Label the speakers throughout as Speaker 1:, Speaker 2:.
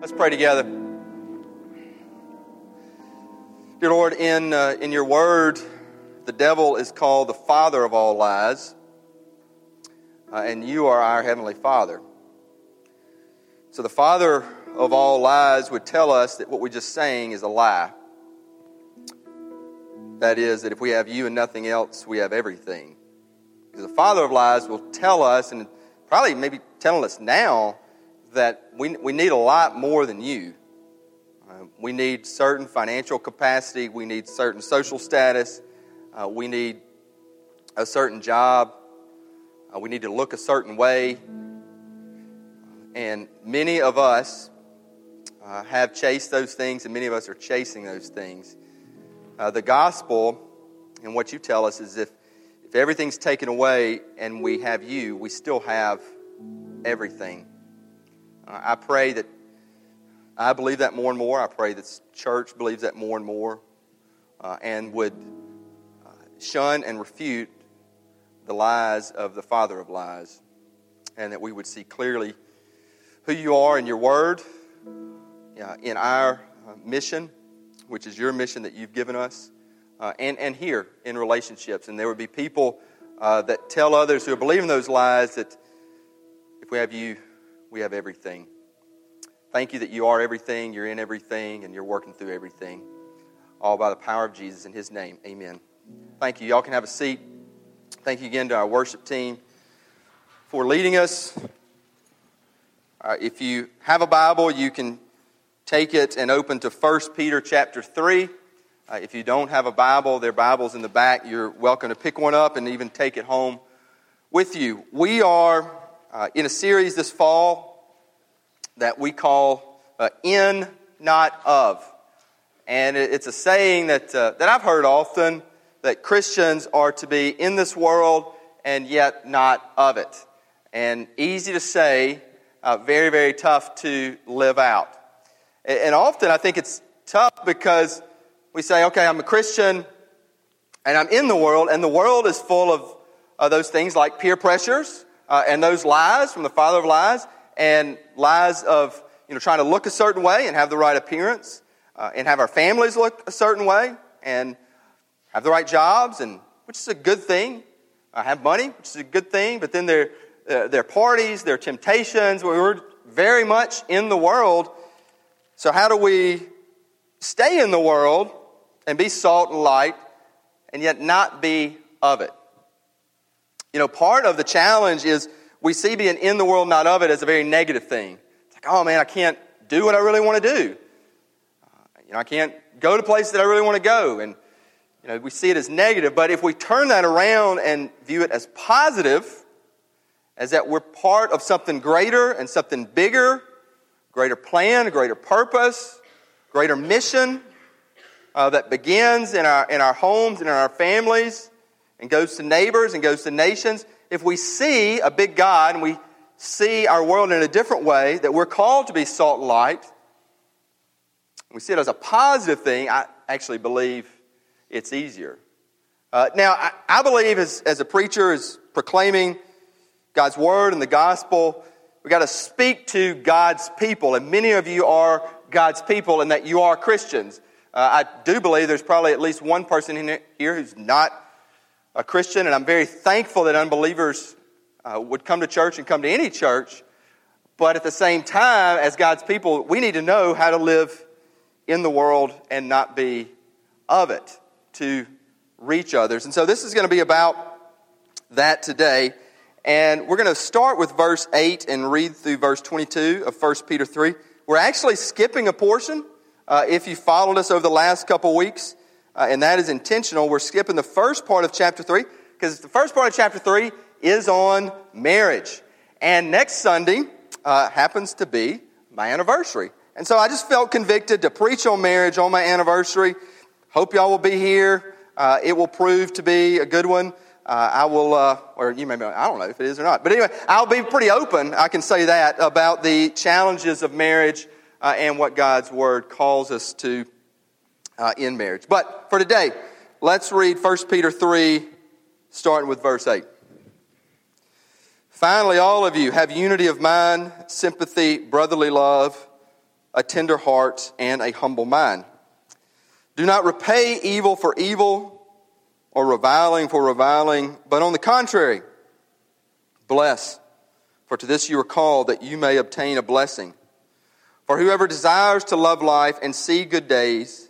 Speaker 1: Let's pray together. Dear Lord, in, uh, in your word, the devil is called the father of all lies, uh, and you are our heavenly father. So the father of all lies would tell us that what we're just saying is a lie. That is, that if we have you and nothing else, we have everything. Because the father of lies will tell us, and probably maybe telling us now, that we, we need a lot more than you. Uh, we need certain financial capacity, we need certain social status, uh, we need a certain job, uh, we need to look a certain way. And many of us uh, have chased those things, and many of us are chasing those things. Uh, the gospel and what you tell us is if, if everything's taken away and we have you, we still have everything. I pray that I believe that more and more. I pray that church believes that more and more uh, and would uh, shun and refute the lies of the father of lies and that we would see clearly who you are in your word, uh, in our uh, mission, which is your mission that you've given us, uh, and, and here in relationships. And there would be people that tell others who are believing those lies that if we have you, we have everything. Thank you that you are everything, you're in everything, and you're working through everything. All by the power of Jesus in His name. Amen. Thank you. Y'all can have a seat. Thank you again to our worship team for leading us. Uh, if you have a Bible, you can take it and open to 1 Peter chapter 3. Uh, if you don't have a Bible, there are Bibles in the back. You're welcome to pick one up and even take it home with you. We are uh, in a series this fall that we call uh, In, Not Of. And it's a saying that, uh, that I've heard often that Christians are to be in this world and yet not of it. And easy to say, uh, very, very tough to live out. And often I think it's tough because we say, okay, I'm a Christian and I'm in the world, and the world is full of those things like peer pressures uh, and those lies from the father of lies and lies of you know trying to look a certain way and have the right appearance uh, and have our families look a certain way and have the right jobs and which is a good thing. Uh, have money which is a good thing but then there uh, their parties their temptations. We're very much in the world. So how do we stay in the world and be salt and light and yet not be of it you know, part of the challenge is we see being in the world, not of it, as a very negative thing. It's like, oh man, I can't do what I really want to do. Uh, you know, I can't go to places that I really want to go. And, you know, we see it as negative. But if we turn that around and view it as positive, as that we're part of something greater and something bigger, greater plan, greater purpose, greater mission uh, that begins in our, in our homes and in our families, and goes to neighbors and goes to nations, if we see a big God and we see our world in a different way, that we're called to be salt and light, we see it as a positive thing, I actually believe it's easier. Uh, now, I, I believe as, as a preacher, as proclaiming God's word and the gospel, we got to speak to God's people, and many of you are God's people, and that you are Christians. Uh, I do believe there's probably at least one person here who's not a Christian, and I'm very thankful that unbelievers uh, would come to church and come to any church. But at the same time, as God's people, we need to know how to live in the world and not be of it to reach others. And so this is going to be about that today. And we're going to start with verse 8 and read through verse 22 of 1 Peter 3. We're actually skipping a portion. Uh, if you followed us over the last couple weeks, uh, and that is intentional. We're skipping the first part of chapter 3 because the first part of chapter 3 is on marriage. And next Sunday uh, happens to be my anniversary. And so I just felt convicted to preach on marriage on my anniversary. Hope y'all will be here. Uh, it will prove to be a good one. Uh, I will, uh, or you may be, I don't know if it is or not. But anyway, I'll be pretty open, I can say that, about the challenges of marriage uh, and what God's Word calls us to uh, in marriage. But for today, let's read 1 Peter 3, starting with verse 8. Finally, all of you have unity of mind, sympathy, brotherly love. a tender heart, and a humble mind. Do not repay evil for evil or reviling for reviling, but on the contrary, bless. For to this you are called, that you may obtain a blessing. For whoever desires to love life and see good days,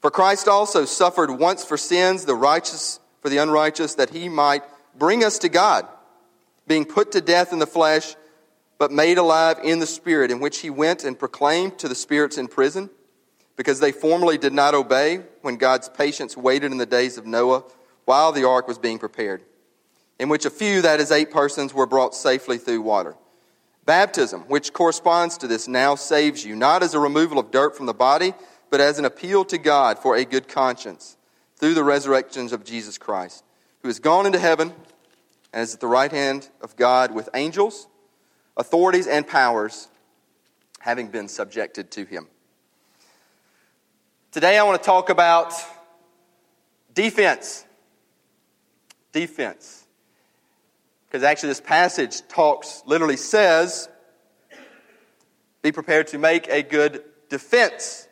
Speaker 1: For Christ also suffered once for sins, the righteous for the unrighteous, that he might bring us to God, being put to death in the flesh, but made alive in the Spirit, in which he went and proclaimed to the spirits in prison, because they formerly did not obey when God's patience waited in the days of Noah while the ark was being prepared, in which a few, that is, eight persons, were brought safely through water. Baptism, which corresponds to this, now saves you, not as a removal of dirt from the body but as an appeal to God for a good conscience through the resurrections of Jesus Christ, who has gone into heaven and is at the right hand of God with angels, authorities, and powers having been subjected to him. Today I want to talk about defense. Defense. Because actually, this passage talks, literally says, be prepared to make a good defense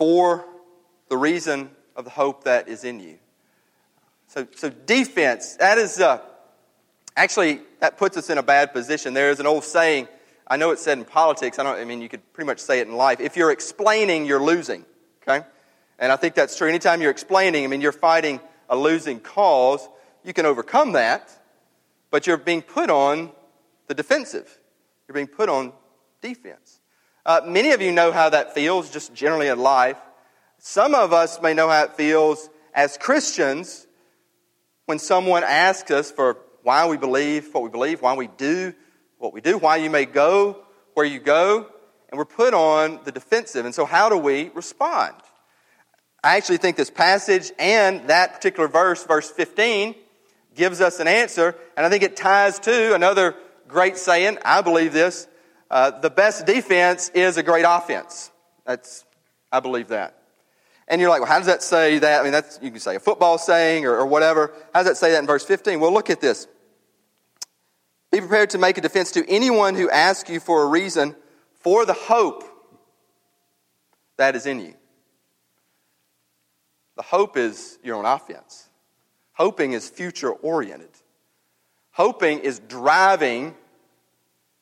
Speaker 1: for the reason of the hope that is in you. So, so defense, that is uh, actually, that puts us in a bad position. There is an old saying, I know it's said in politics, I, don't, I mean, you could pretty much say it in life. If you're explaining, you're losing, okay? And I think that's true. Anytime you're explaining, I mean, you're fighting a losing cause, you can overcome that, but you're being put on the defensive. You're being put on defense. Uh, many of you know how that feels just generally in life. Some of us may know how it feels as Christians when someone asks us for why we believe what we believe, why we do what we do, why you may go where you go, and we're put on the defensive. And so, how do we respond? I actually think this passage and that particular verse, verse 15, gives us an answer, and I think it ties to another great saying. I believe this uh, the best defense is a great offense. That's, I believe that. And you're like, well, how does that say that? I mean, that's, you can say a football saying or, or whatever. How does that say that in verse 15? Well, look at this. Be prepared to make a defense to anyone who asks you for a reason for the hope that is in you. The hope is your own offense. Hoping is future oriented. Hoping is driving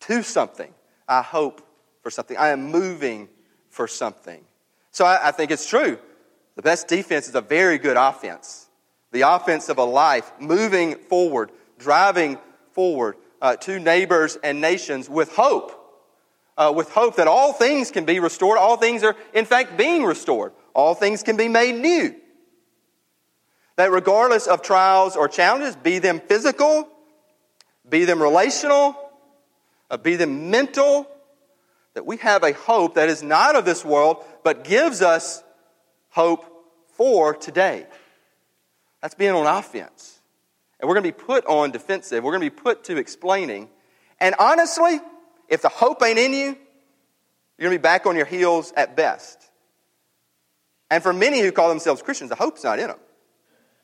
Speaker 1: to something. I hope for something. I am moving for something. So I, I think it's true. The best defense is a very good offense. The offense of a life, moving forward, driving forward uh, to neighbors and nations with hope. Uh, with hope that all things can be restored. All things are, in fact, being restored. All things can be made new. That regardless of trials or challenges, be them physical, be them relational, be them mental, that we have a hope that is not of this world, but gives us hope for today. That's being on offense. And we're going to be put on defensive. We're going to be put to explaining. And honestly, if the hope ain't in you, you're going to be back on your heels at best. And for many who call themselves Christians, the hope's not in them.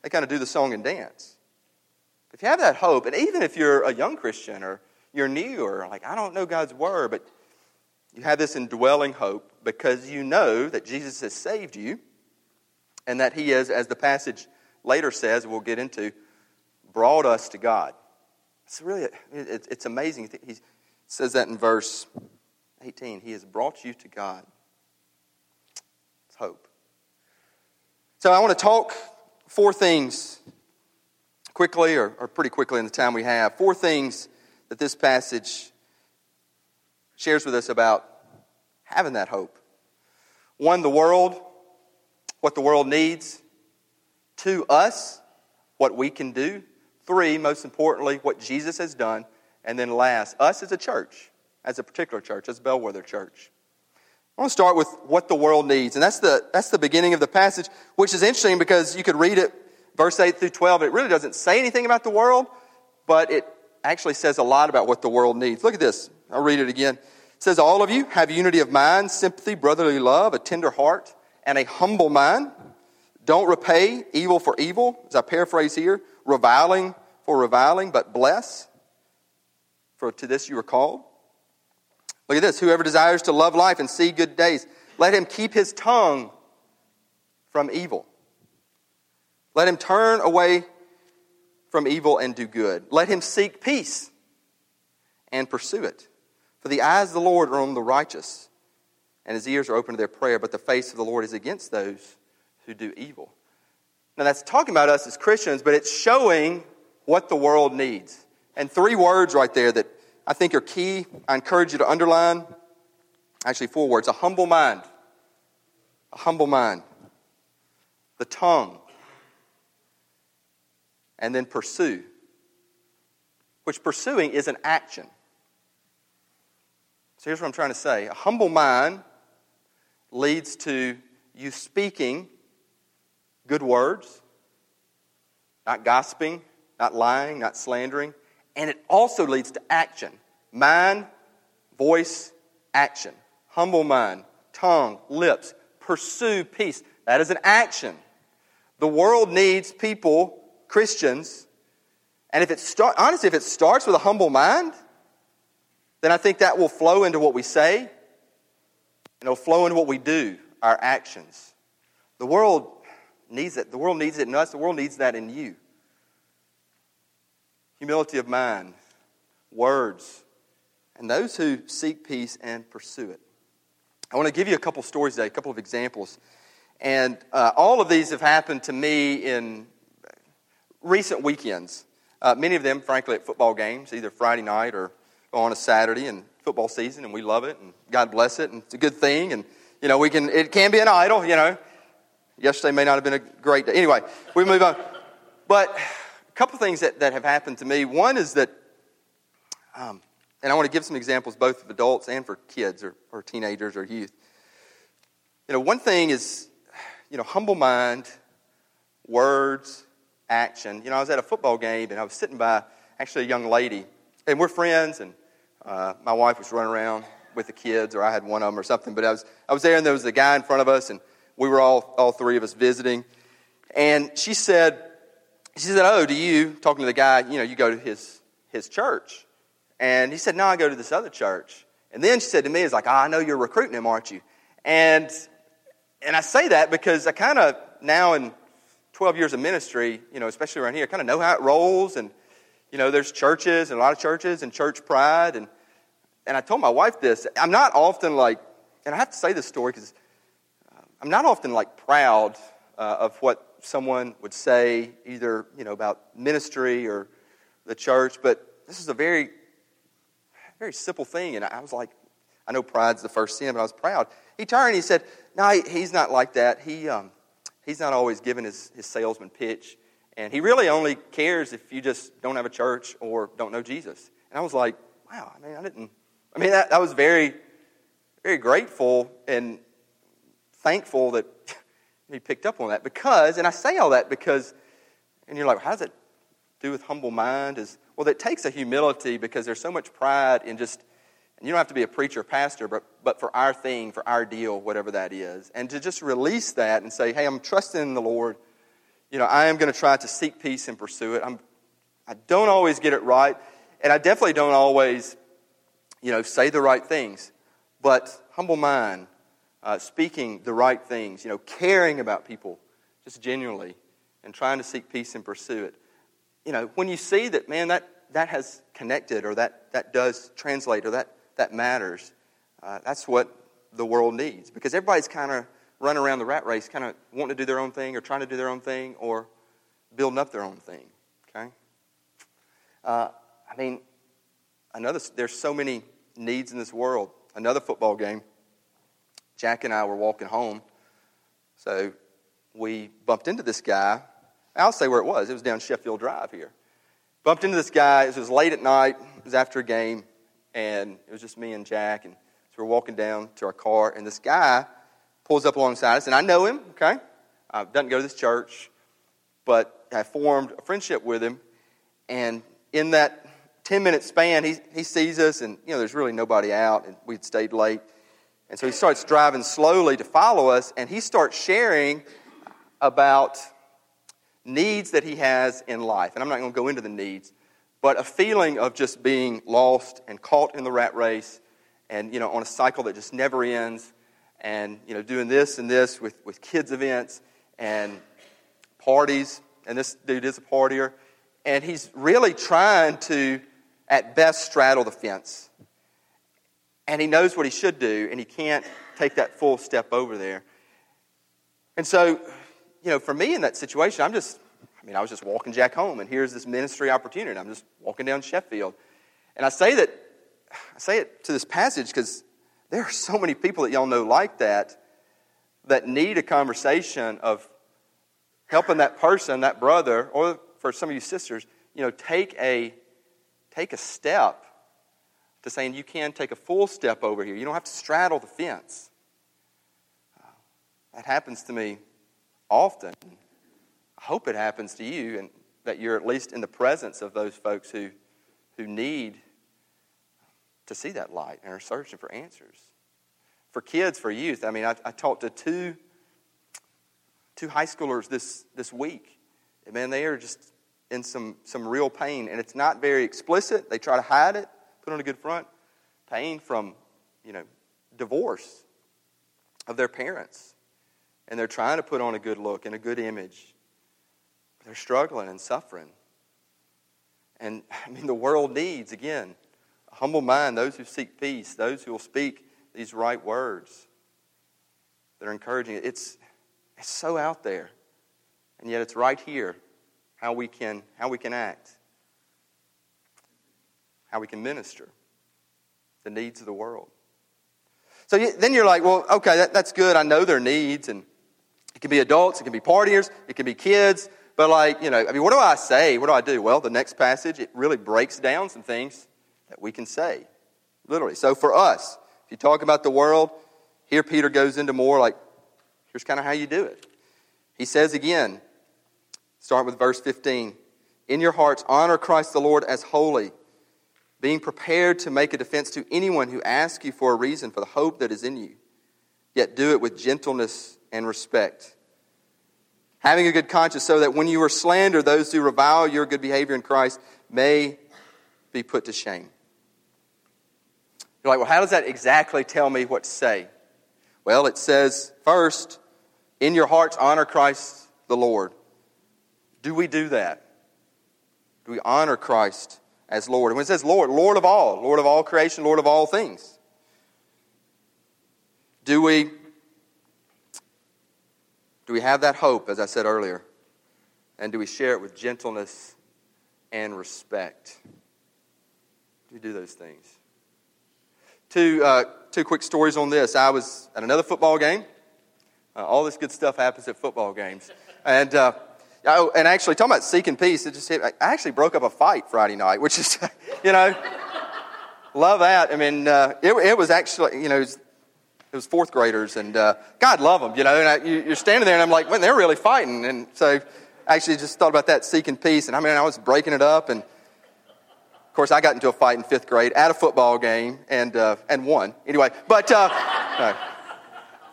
Speaker 1: They kind of do the song and dance. If you have that hope, and even if you're a young Christian or you're new or like, I don't know God's word, but you have this indwelling hope because you know that Jesus has saved you and that he is, as the passage later says, we'll get into, brought us to God. It's really, it's amazing. He says that in verse 18. He has brought you to God. It's hope. So I want to talk four things quickly, or, or pretty quickly in the time we have. Four things that this passage shares with us about having that hope. One, the world, what the world needs. Two, us, what we can do. Three, most importantly, what Jesus has done. And then last, us as a church, as a particular church, as Bellwether Church. I want to start with what the world needs. And that's the, that's the beginning of the passage, which is interesting because you could read it, verse 8 through 12. It really doesn't say anything about the world, but it actually says a lot about what the world needs. Look at this. I'll read it again. It says, All of you have unity of mind, sympathy, brotherly love, a tender heart, and a humble mind. Don't repay evil for evil, as I paraphrase here, reviling for reviling, but bless, for to this you were called. Look at this. Whoever desires to love life and see good days, let him keep his tongue from evil. Let him turn away from evil and do good. Let him seek peace and pursue it. For the eyes of the Lord are on the righteous, and his ears are open to their prayer, but the face of the Lord is against those who do evil. Now, that's talking about us as Christians, but it's showing what the world needs. And three words right there that I think are key. I encourage you to underline. Actually, four words a humble mind. A humble mind. The tongue. And then pursue. Which pursuing is an action. So here's what I'm trying to say a humble mind leads to you speaking good words, not gossiping, not lying, not slandering, and it also leads to action mind, voice, action. Humble mind, tongue, lips. Pursue peace. That is an action. The world needs people, Christians, and if it start, honestly, if it starts with a humble mind, then I think that will flow into what we say, and it'll flow into what we do, our actions. The world needs it. The world needs it in us. The world needs that in you humility of mind, words, and those who seek peace and pursue it. I want to give you a couple stories today, a couple of examples. And uh, all of these have happened to me in recent weekends. Uh, many of them, frankly, at football games, either Friday night or on a Saturday in football season, and we love it, and God bless it, and it's a good thing. And, you know, we can, it can be an idol, you know. Yesterday may not have been a great day. Anyway, we move on. But a couple things that, that have happened to me. One is that, um, and I want to give some examples both of adults and for kids or, or teenagers or youth. You know, one thing is, you know, humble mind, words, action. You know, I was at a football game and I was sitting by actually a young lady, and we're friends, and uh, my wife was running around with the kids, or I had one of them or something. But I was, I was there, and there was a guy in front of us, and we were all, all three of us visiting. And she said, she said, Oh, do you, talking to the guy, you know, you go to his, his church? And he said, No, I go to this other church. And then she said to me, It's like, oh, I know you're recruiting him, aren't you? And, and I say that because I kind of, now in 12 years of ministry, you know, especially around here, kind of know how it rolls. And, you know, there's churches and a lot of churches and church pride. And, and I told my wife this. I'm not often like, and I have to say this story because uh, I'm not often like proud uh, of what someone would say, either you know about ministry or the church. But this is a very, very simple thing, and I was like, I know pride's the first sin, but I was proud. He turned and he said, "No, he's not like that. He, um, he's not always giving his, his salesman pitch, and he really only cares if you just don't have a church or don't know Jesus." And I was like, "Wow, I mean, I didn't. I mean, that, that was very, very grateful and thankful that." he picked up on that because, and I say all that because, and you're like, how does it do with humble mind? Is well, it takes a humility because there's so much pride in just, and you don't have to be a preacher or pastor, but, but for our thing, for our deal, whatever that is. And to just release that and say, hey, I'm trusting in the Lord. You know, I am going to try to seek peace and pursue it. I'm, I don't always get it right, and I definitely don't always, you know, say the right things. But humble mind uh, speaking the right things, you know, caring about people just genuinely and trying to seek peace and pursue it. You know, when you see that, man, that, that has connected or that, that does translate or that, that matters, Uh, that's what the world needs because everybody's kind of running around the rat race, kind of wanting to do their own thing or trying to do their own thing or building up their own thing. Okay? Uh, I mean, another, there's so many needs in this world. Another football game. Jack and I were walking home, so we bumped into this guy. I'll say where it was. It was down Sheffield Drive here. Bumped into this guy. It was late at night. It was after a game, and it was just me and Jack. And so we're walking down to our car, and this guy pulls up alongside us, and I know him. Okay, uh, doesn't go to this church, but I formed a friendship with him, and in that 10 minute span, he, he sees us, and you know, there's really nobody out, and we'd stayed late. And so he starts driving slowly to follow us, and he starts sharing about needs that he has in life. And I'm not going to go into the needs, but a feeling of just being lost and caught in the rat race and, you know, on a cycle that just never ends and, you know, doing this and this with, with kids' events and parties. And this dude is a partier. And he's really trying to at best straddle the fence. And he knows what he should do, and he can't take that full step over there. And so, you know, for me in that situation, I'm just, I mean, I was just walking Jack home, and here's this ministry opportunity. I'm just walking down Sheffield. And I say that, I say it to this passage because there are so many people that y'all know like that that need a conversation of helping that person, that brother, or for some of you sisters, you know, take a take a step to saying you can take a full step over here. You don't have to straddle the fence. Uh, that happens to me often. I hope it happens to you and that you're at least in the presence of those folks who, who need to see that light and are searching for answers. For kids, for youth, I mean, I, I talked to two, two high schoolers this, this week. And man, they are just in some, some real pain. And it's not very explicit. They try to hide it, put on a good front. Pain from, you know, divorce of their parents. And they're trying to put on a good look and a good image. They're struggling and suffering. And I mean, the world needs, again, a humble mind, those who seek peace, those who will speak these right words that are encouraging. It's, it's so out there. And yet it's right here how we can, how we can act, how we can minister the needs of the world. So you, then you're like, well, okay, that, that's good. I know their needs, and it can be adults, it can be partiers, it can be kids. But like, you know, I mean, what do I say? What do I do? Well, the next passage it really breaks down some things that we can say, literally. So for us, if you talk about the world, here Peter goes into more like, here's kind of how you do it. He says again, Start with verse 15. In your hearts, honor Christ the Lord as holy, being prepared to make a defense to anyone who asks you for a reason for the hope that is in you. Yet do it with gentleness and respect. Having a good conscience, so that when you are slandered, those who revile your good behavior in Christ may be put to shame. You're like, well, how does that exactly tell me what to say? Well, it says, first, in your hearts, honor Christ the Lord. Do we do that? Do we honor Christ as Lord? And when it says Lord, Lord of all, Lord of all creation, Lord of all things, do we do we have that hope, as I said earlier? And do we share it with gentleness and respect? Do we do those things? Two, uh, two quick stories on this. I was at another football game. Uh, all this good stuff happens at football games. And uh, Oh, and actually, talking about seeking peace, it just hit, I actually broke up a fight Friday night, which is, you know, love that. I mean, uh, it, it, was actually, you know, it was fourth graders, and uh, God love them, you know. And I, you, are standing there, and I'm like, man, they're really fighting. And so, actually just thought about that seeking peace, and I mean, I was breaking it up, and of course, I got into a fight in fifth grade at a football game, and uh, and won anyway. But. Uh,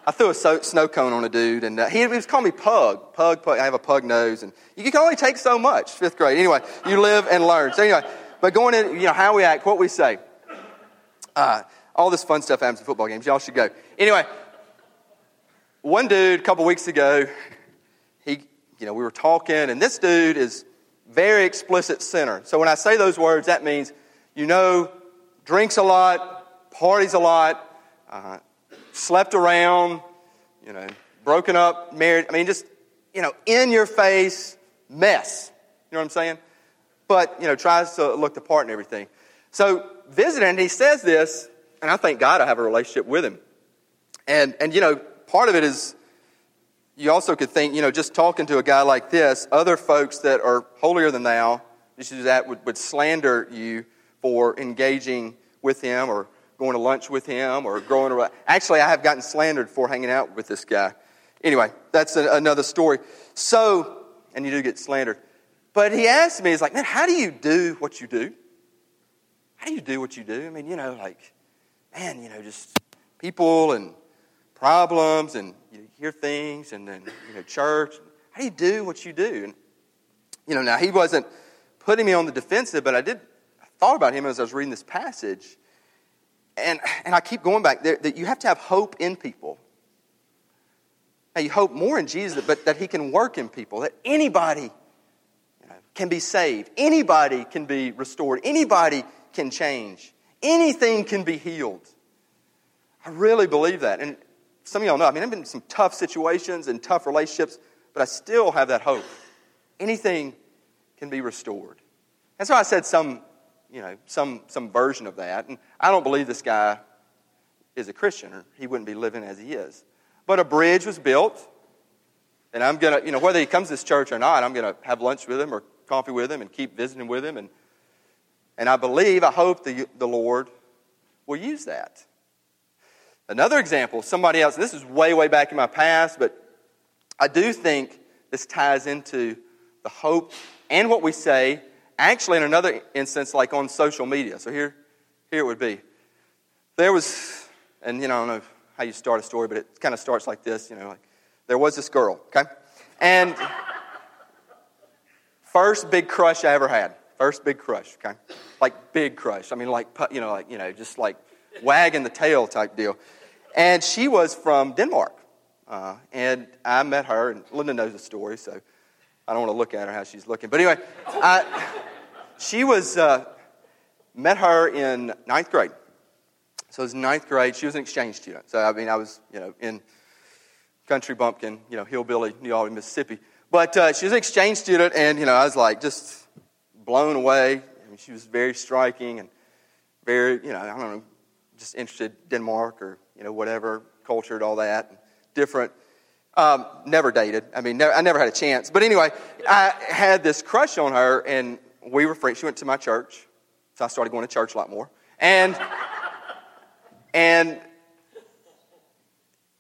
Speaker 1: I threw a so, snow cone on a dude, and uh, he, he, was calling me Pug. Pug, Pug. I have a pug nose, and you can only take so much, fifth grade. Anyway, you live and learn. So anyway, but going in, you know, how we act, what we say. All this fun stuff happens in football games. Y'all should go. Anyway, one dude a couple weeks ago, he, you know, we were talking, and this dude is very explicit sinner. So when I say those words, that means, you know, drinks a lot, parties a lot, uh, slept around, you know, broken up, married. I mean, just, you know, in your face mess. You know what I'm saying? But, you know, tries to look the part and everything. So, visiting, he says this, and I thank God I have a relationship with him. And, and, you know, part of it is you also could think, you know, just talking to a guy like this, other folks that are holier than thou, just that, would, would slander you for engaging with him or going to lunch with him or growing around. Actually, I have gotten slandered for hanging out with this guy. Anyway, that's a, another story. So, and you do get slandered. But he asked me, he's like, man, how do you do what you do? How do you do what you do? I mean, you know, like, man, you know, just people and problems and you hear things and then, you know, church. How do you do what you do? And, you know, now he wasn't putting me on the defensive, but I did, I thought about him as I was reading this passage. And, and I keep going back there that you have to have hope in people. Now, you hope more in Jesus, but that he can work in people, that anybody you know, can be saved, anybody can be restored, anybody can change, anything can be healed. I really believe that. And some of y'all know, I mean, I've been in some tough situations and tough relationships, but I still have that hope. Anything can be restored. And so I said some, you know, some, some version of that. And I don't believe this guy is a Christian, or he wouldn't be living as he is. But a bridge was built, and I'm going to, you know, whether he comes to this church or not, I'm going to have lunch with him or coffee with him and keep visiting with him. And, and I believe, I hope the, the Lord will use that. Another example, somebody else, this is way, way back in my past, but I do think this ties into the hope and what we say, actually, in another instance, like on social media. So here, here it would be. There was, and you know, I don't know how you start a story, but it kind of starts like this, you know, like there was this girl, okay? And first big crush I ever had. First big crush, okay? Like big crush. I mean, like, you know, like, you know, just like wagging the tail type deal. And she was from Denmark. Uh, and I met her, and Linda knows the story, so I don't want to look at her how she's looking. But anyway, I, she was, uh, met her in ninth grade. So it was ninth grade. She was an exchange student. So, I mean, I was, you know, in country bumpkin, you know, hillbilly, New Orleans, Mississippi. But uh, she was an exchange student, and, you know, I was like just blown away. I mean, she was very striking and very, you know, I don't know, just interested Denmark or you know whatever cultured all that different. Um, never dated. I mean, never, I never had a chance. But anyway, I had this crush on her, and we were friends. She went to my church, so I started going to church a lot more. And and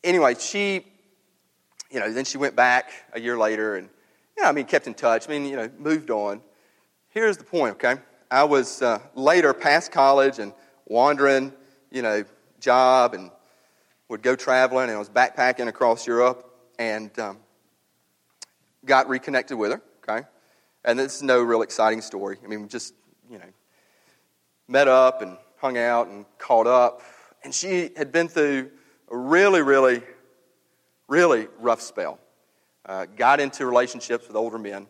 Speaker 1: anyway, she, you know, then she went back a year later, and you know, I mean, kept in touch. I mean, you know, moved on. Here's the point, okay? I was uh, later past college and wandering you know, job and would go traveling, and I was backpacking across Europe and um, got reconnected with her, okay? And this is no real exciting story. I mean, just, you know, met up and hung out and caught up. And she had been through a really, really, really rough spell. Uh, got into relationships with older men.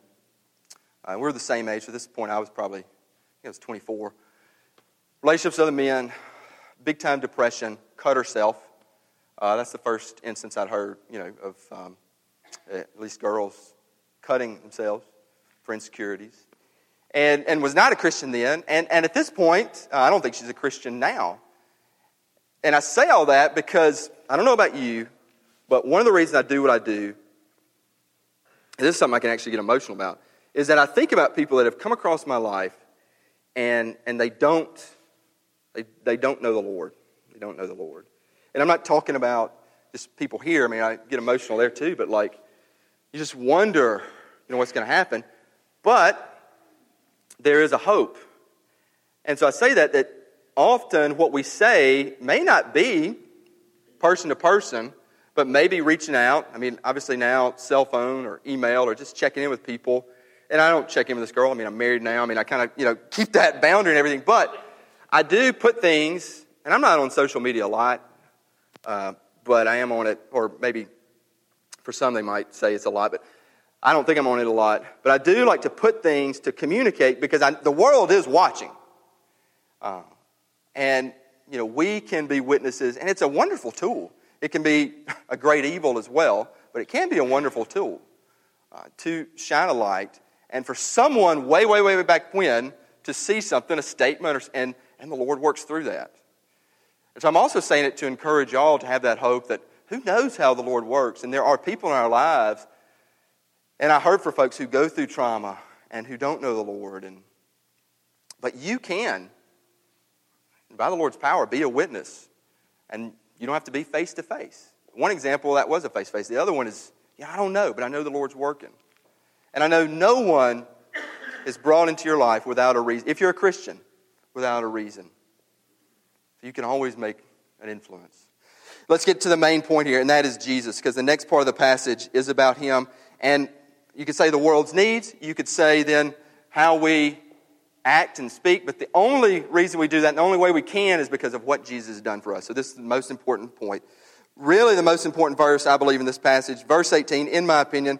Speaker 1: Uh, we were the same age. At this point, I was probably, I, I was 24. Relationships with other men, big time depression, cut herself. Uh, that's the first instance I'd heard, you know, of um, at least girls cutting themselves for insecurities. And, and was not a Christian then. And, and at this point, uh, I don't think she's a Christian now. And I say all that because I don't know about you, but one of the reasons I do what I do, this is something I can actually get emotional about, is that I think about people that have come across my life and, and they don't they, they don't know the Lord. They don't know the Lord. And I'm not talking about just people here. I mean, I get emotional there too, but like, you just wonder, you know, what's going to happen. But there is a hope. And so I say that, that often what we say may not be person to person, but maybe reaching out. I mean, obviously now, cell phone or email or just checking in with people. And I don't check in with this girl. I mean, I'm married now. I mean, I kind of, you know, keep that boundary and everything. But I do put things, and I'm not on social media a lot, uh, but I am on it, or maybe for some they might say it's a lot, but I don't think I'm on it a lot. But I do like to put things to communicate because I, the world is watching. Uh, and you know, we can be witnesses, and it's a wonderful tool. It can be a great evil as well, but it can be a wonderful tool uh, to shine a light. And for someone way, way, way way back when to see something, a statement, or, and, and the Lord works through that. And so I'm also saying it to encourage y'all to have that hope that who knows how the Lord works? And there are people in our lives, and I heard for folks who go through trauma and who don't know the Lord. And, but you can, by the Lord's power, be a witness. And you don't have to be face to face. One example that was a face to face. The other one is, yeah, I don't know, but I know the Lord's working. And I know no one is brought into your life without a reason. If you're a Christian, without a reason. You can always make an influence. Let's get to the main point here, and that is Jesus, because the next part of the passage is about him. And you could say the world's needs. You could say then how we act and speak. But the only reason we do that, and the only way we can, is because of what Jesus has done for us. So this is the most important point. Really, the most important verse, I believe, in this passage, verse 18, in my opinion,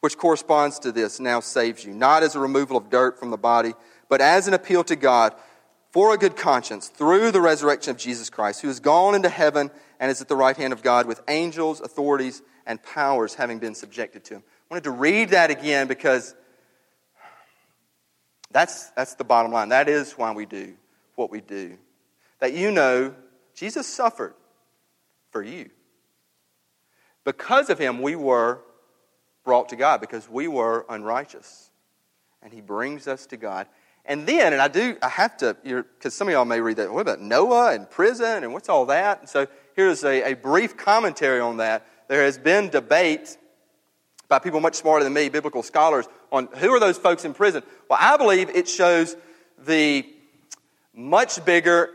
Speaker 1: which corresponds to this, now saves you, not as a removal of dirt from the body, but as an appeal to God for a good conscience through the resurrection of Jesus Christ, who has gone into heaven and is at the right hand of God with angels, authorities, and powers having been subjected to him. I wanted to read that again because that's, that's the bottom line. That is why we do what we do. That you know Jesus suffered for you. Because of him, we were brought to God because we were unrighteous. And he brings us to God. And then, and I do, I have to, because some of y'all may read that, what about Noah and prison and what's all that? And so here's a, a brief commentary on that. There has been debate by people much smarter than me, biblical scholars, on who are those folks in prison. Well, I believe it shows the much bigger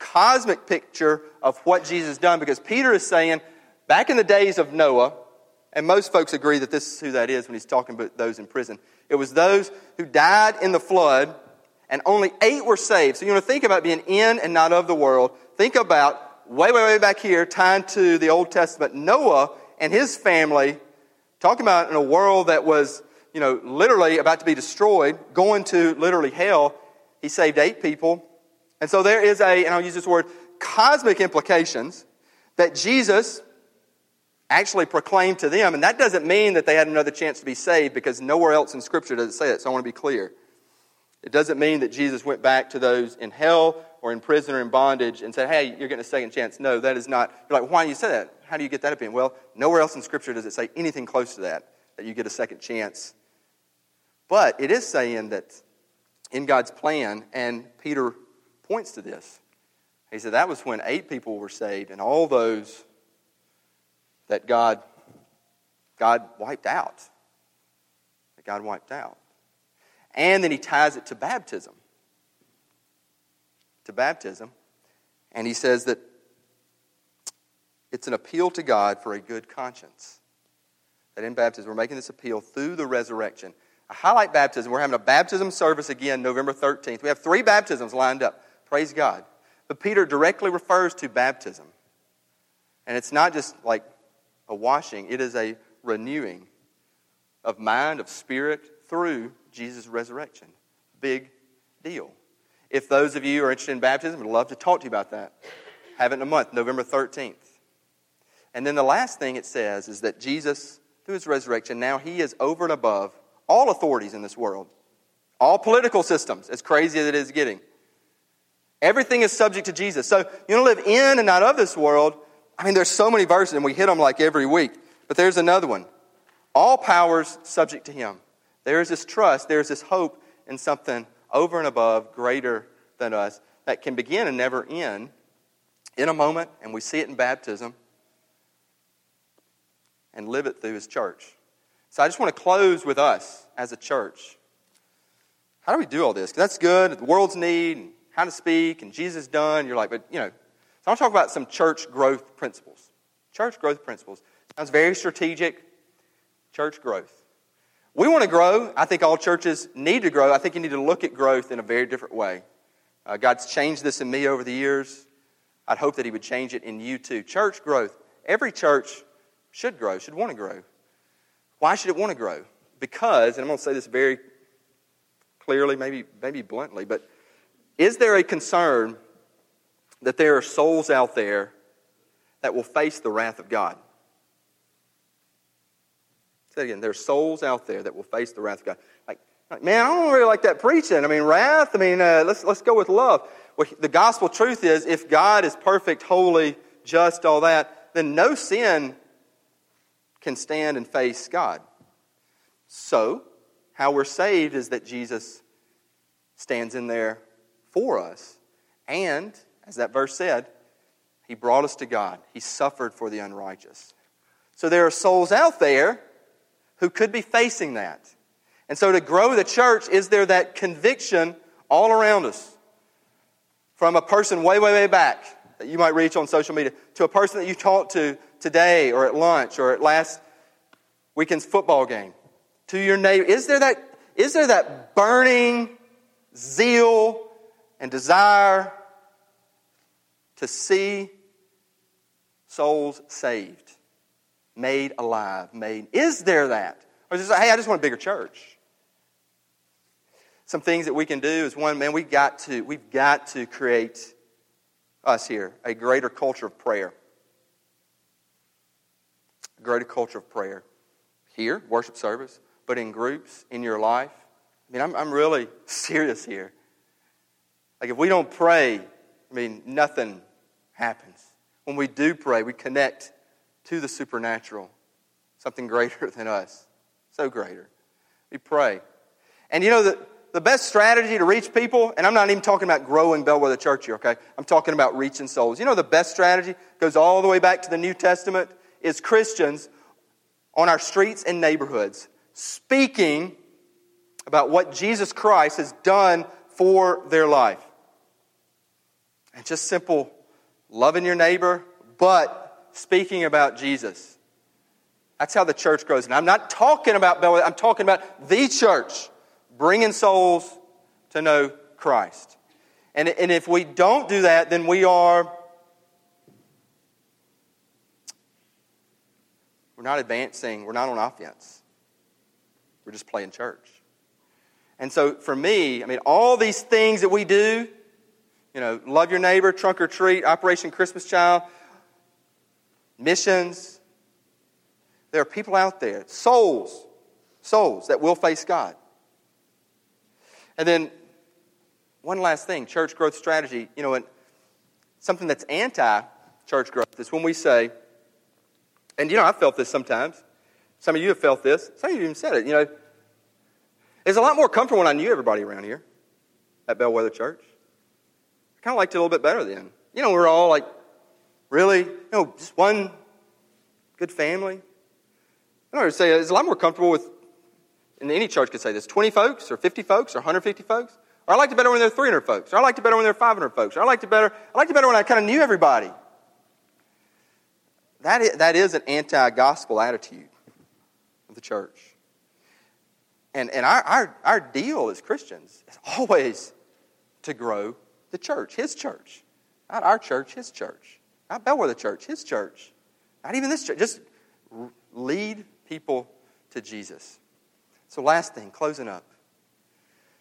Speaker 1: cosmic picture of what Jesus has done because Peter is saying, back in the days of Noah, and most folks agree that this is who that is when he's talking about those in prison. It was those who died in the flood, and only eight were saved. So you want to think about being in and not of the world. Think about way, way, way back here, tied to the Old Testament, Noah and his family Talking about in a world that was, you know, literally about to be destroyed, going to literally hell, he saved eight people. And so there is a, and I'll use this word, cosmic implications that Jesus actually proclaimed to them. And that doesn't mean that they had another chance to be saved because nowhere else in Scripture does it say that. So I want to be clear. It doesn't mean that Jesus went back to those in hell or in prison or in bondage and said, hey, you're getting a second chance. No, that is not. You're like, why do you say that? How do you get that opinion? Well, nowhere else in Scripture does it say anything close to that, that you get a second chance. But it is saying that in God's plan, and Peter points to this. He said that was when eight people were saved, and all those that God, God wiped out. That God wiped out. And then he ties it to baptism. To baptism. And he says that it's an appeal to God for a good conscience. That in baptism, we're making this appeal through the resurrection. I highlight baptism. We're having a baptism service again November 13th. We have three baptisms lined up. Praise God. But Peter directly refers to baptism. And it's not just like a washing, it is a renewing of mind, of spirit through Jesus' resurrection. Big deal. If those of you are interested in baptism, I'd love to talk to you about that. Have it in a month, November 13th. And then the last thing it says is that Jesus, through his resurrection, now he is over and above all authorities in this world, all political systems, as crazy as it is getting. Everything is subject to Jesus. So you don't live in and not of this world. I mean, there's so many verses, and we hit them like every week. But there's another one. All powers subject to him. There is this trust, there is this hope in something over and above, greater than us, that can begin and never end in a moment, and we see it in baptism, and live it through His church. So I just want to close with us as a church. How do we do all this? That's good, the world's need, and how to speak, and Jesus done. You're like, but, you know. So I want to talk about some church growth principles. Church growth principles. Sounds very strategic. Church growth. We want to grow. I think all churches need to grow. I think you need to look at growth in a very different way. Uh, God's changed this in me over the years. I'd hope that He would change it in you too. Church growth. Every church should grow, should want to grow. Why should it want to grow? Because, and I'm going to say this very clearly, maybe, maybe bluntly, but is there a concern that there are souls out there that will face the wrath of God? Say again, there are souls out there that will face the wrath of God. Like, like man, I don't really like that preaching. I mean, wrath, I mean, uh, let's, let's go with love. Well, the gospel truth is if God is perfect, holy, just, all that, then no sin can stand and face God. So, how we're saved is that Jesus stands in there for us. And, as that verse said, he brought us to God. He suffered for the unrighteous. So there are souls out there who could be facing that. And so to grow the church, is there that conviction all around us? From a person way, way, way back that you might reach on social media to a person that you talked to today or at lunch or at last weekend's football game to your neighbor. Is there that, is there that burning zeal and desire to see souls saved, made alive, made. Is there that? Or is it, hey, I just want a bigger church? Some things that we can do is one, man, we've got to, we've got to create us here a greater culture of prayer. A greater culture of prayer. Here, worship service, but in groups, in your life. I mean, I'm, I'm really serious here. Like, if we don't pray, I mean, nothing happens. When we do pray, we connect to the supernatural, something greater than us. So greater. We pray. And you know, the, the best strategy to reach people, and I'm not even talking about growing Bellwether Church here, okay? I'm talking about reaching souls. You know, the best strategy goes all the way back to the New Testament is Christians on our streets and neighborhoods speaking about what Jesus Christ has done for their life. And just simple loving your neighbor, but speaking about Jesus. That's how the church grows. And I'm not talking about Bellwether, I'm talking about the church bringing souls to know Christ. And, and if we don't do that, then we are. We're not advancing, we're not on offense. We're just playing church. And so for me, I mean, all these things that we do, you know, love your neighbor, trunk or treat, Operation Christmas Child, missions, there are people out there, souls, souls that will face God. And then one last thing, church growth strategy, you know, and something that's anti church growth is when we say, and you know, I've felt this sometimes. Some of you have felt this. Some of you even said it. You know, it's a lot more comfortable when I knew everybody around here at Bellwether Church. Kind of liked it a little bit better then. You know, we are all like, really, you know, just one good family. I don't say it's a lot more comfortable with, and any church could say this, 20 folks or 50 folks or 150 folks. Or I liked it better when there were 300 folks. Or I liked it better when there were 500 folks. Or I liked it better, I liked it better when I kind of knew everybody. That is, that is an anti gospel attitude of the church. And, and our, our, our deal as Christians is always to grow the church, His church. Not our church, His church. Not Bellwether Church, His church. Not even this church. Just lead people to Jesus. So, last thing, closing up.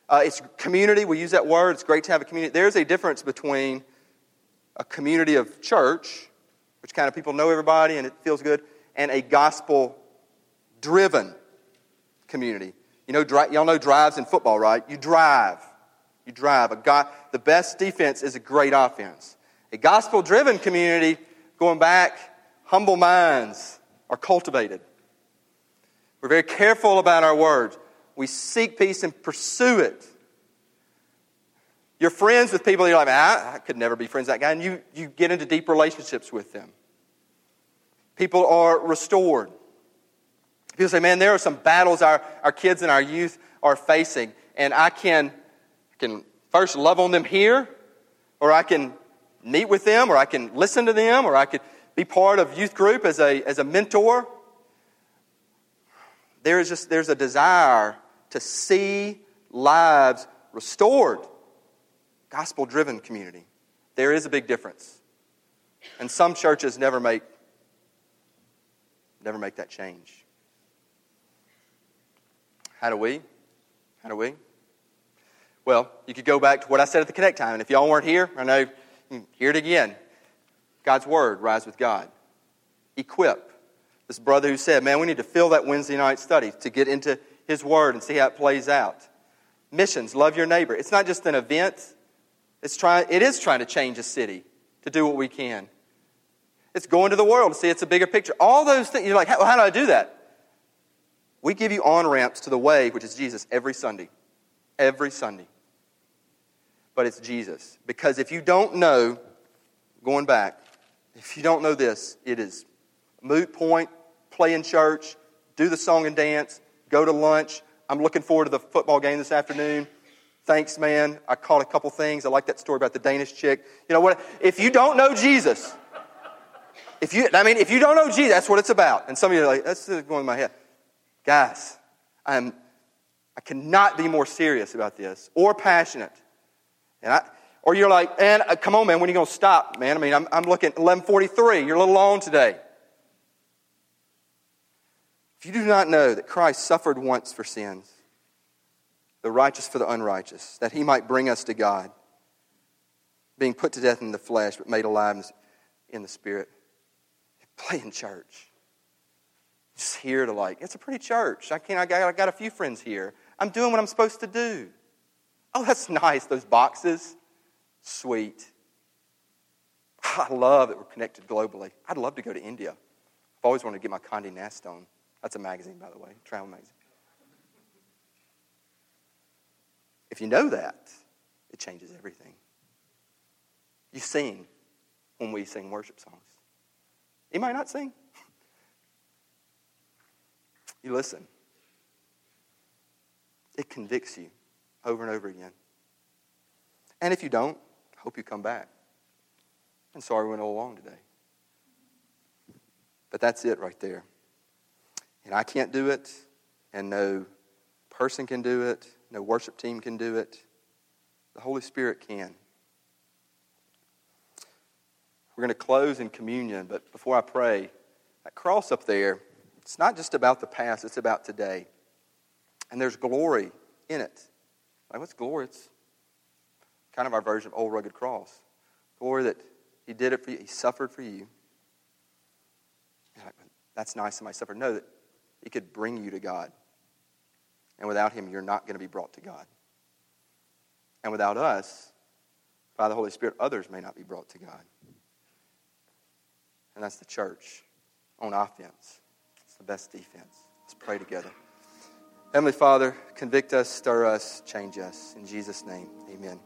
Speaker 1: Uh, it's community. We use that word. It's great to have a community. There's a difference between a community of church, which kind of people know everybody and it feels good, and a gospel driven community. You know, dri- y'all know drives in football, right? You drive. You drive. A God, the best defense is a great offense. A gospel driven community, going back, humble minds are cultivated. We're very careful about our words. We seek peace and pursue it. You're friends with people, you're like, I, I could never be friends with that guy. And you, you get into deep relationships with them. People are restored. People say, man, there are some battles our, our kids and our youth are facing, and I can, can first love on them here, or I can meet with them, or I can listen to them, or I could be part of youth group as a, as a mentor. There is just there's a desire to see lives restored. Gospel driven community. There is a big difference. And some churches never make never make that change. How do we? How do we? Well, you could go back to what I said at the Connect time. And if y'all weren't here, I know, hmm, hear it again. God's Word, rise with God. Equip. This brother who said, man, we need to fill that Wednesday night study to get into His Word and see how it plays out. Missions, love your neighbor. It's not just an event, it's trying, it is trying to change a city to do what we can. It's going to the world to see it's a bigger picture. All those things, you're like, how, how do I do that? We give you on ramps to the way, which is Jesus, every Sunday. Every Sunday. But it's Jesus. Because if you don't know, going back, if you don't know this, it is moot point, play in church, do the song and dance, go to lunch. I'm looking forward to the football game this afternoon. Thanks, man. I caught a couple things. I like that story about the Danish chick. You know what? If you don't know Jesus, if you, I mean, if you don't know Jesus, that's what it's about. And some of you are like, that's going in my head. Guys, I'm, I cannot be more serious about this or passionate. And I, or you're like, and uh, come on, man, when are you going to stop, man? I mean, I'm, I'm looking at 1143. You're a little long today. If you do not know that Christ suffered once for sins, the righteous for the unrighteous, that he might bring us to God, being put to death in the flesh, but made alive in the spirit, play in church. Just here to like, it's a pretty church. I can't, I got, I got a few friends here. I'm doing what I'm supposed to do. Oh, that's nice, those boxes. Sweet. I love that we're connected globally. I'd love to go to India. I've always wanted to get my Condé Nast on. That's a magazine, by the way, travel magazine. If you know that, it changes everything. You sing when we sing worship songs. You might not sing. You listen. It convicts you over and over again. And if you don't, I hope you come back. And sorry we went all along today. But that's it right there. And I can't do it, and no person can do it, no worship team can do it. The Holy Spirit can. We're going to close in communion, but before I pray, that cross up there, it's not just about the past, it's about today. And there's glory in it. What's glory? It's kind of our version of old rugged cross. Glory that He did it for you, He suffered for you. Like, That's nice, somebody suffered. No, that He could bring you to God. And without Him, you're not going to be brought to God. And without us, by the Holy Spirit, others may not be brought to God. And that's the church on offense. It's the best defense. Let's pray together. Heavenly Father, convict us, stir us, change us. In Jesus' name, amen.